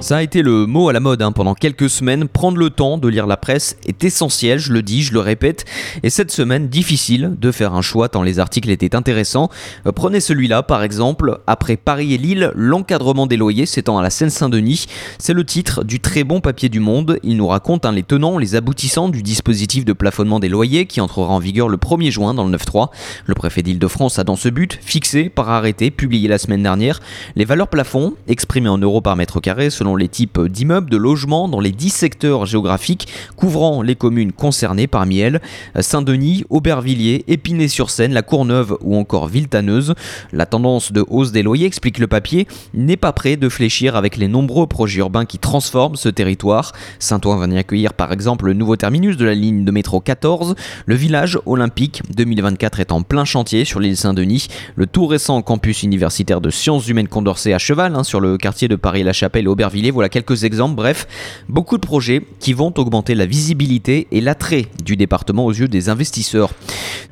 ça a été le mot à la mode hein, pendant quelques semaines. Prendre le temps de lire la presse est essentiel, je le dis, je le répète. Et cette semaine, difficile de faire un choix tant les articles étaient intéressants. Euh, prenez celui-là par exemple. Après Paris et Lille, l'encadrement des loyers s'étend à la Seine-Saint-Denis. C'est le titre du très bon papier du Monde. Il nous raconte hein, les tenants, les aboutissants du dispositif de plafonnement des loyers qui entrera en vigueur le 1er juin dans le 9-3. Le préfet d'Île-de-France a dans ce but fixé par arrêté publié la semaine dernière les valeurs plafonds exprimées en euros par mètre carré selon les types d'immeubles, de logements dans les 10 secteurs géographiques couvrant les communes concernées parmi elles Saint-Denis, Aubervilliers, Épinay-sur-Seine, la Courneuve ou encore Villetaneuse. La tendance de hausse des loyers, explique le papier, n'est pas près de fléchir avec les nombreux projets urbains qui transforment ce territoire. Saint-Ouen va y accueillir par exemple le nouveau terminus de la ligne de métro 14. Le village olympique 2024 est en plein chantier sur l'île Saint-Denis. Le tout récent campus universitaire de sciences humaines Condorcet à cheval hein, sur le quartier de Paris-la-Chapelle et Aubervilliers voilà quelques exemples. Bref, beaucoup de projets qui vont augmenter la visibilité et l'attrait du département aux yeux des investisseurs.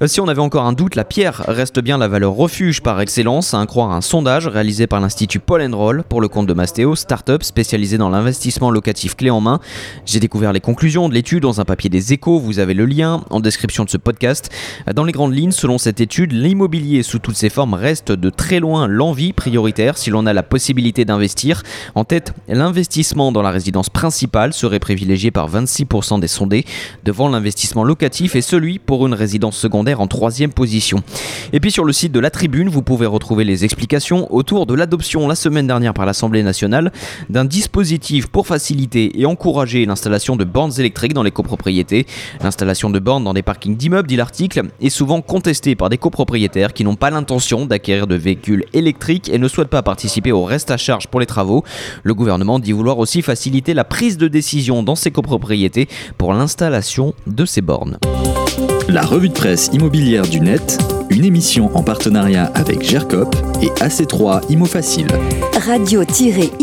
Euh, si on avait encore un doute, la pierre reste bien la valeur refuge par excellence, à en croire un sondage réalisé par l'Institut Paul Roll pour le compte de Mastéo, start-up spécialisé dans l'investissement locatif clé en main. J'ai découvert les conclusions de l'étude dans un papier des échos, vous avez le lien en description de ce podcast. Dans les grandes lignes, selon cette étude, l'immobilier sous toutes ses formes reste de très loin l'envie prioritaire si l'on a la possibilité d'investir. En tête, l'investissement dans la résidence principale serait privilégié par 26% des sondés, devant l'investissement locatif et celui pour une résidence secondaire en troisième position. Et puis sur le site de la Tribune, vous pouvez retrouver les explications autour de l'adoption la semaine dernière par l'Assemblée nationale d'un dispositif pour faciliter et encourager l'installation de bornes électriques dans les copropriétés. L'installation de bornes dans des parkings d'immeubles, dit l'article, est souvent contestée par des copropriétaires qui n'ont pas l'intention d'acquérir de véhicules électriques et ne souhaitent pas participer au reste à charge pour les travaux. Le gouvernement dit vouloir aussi faciliter la prise de décision dans ses copropriétés pour l'installation de ces bornes. La revue de presse immobilière du net, une émission en partenariat avec GERCOP et AC3 Imo Facile. Radio-imo.fr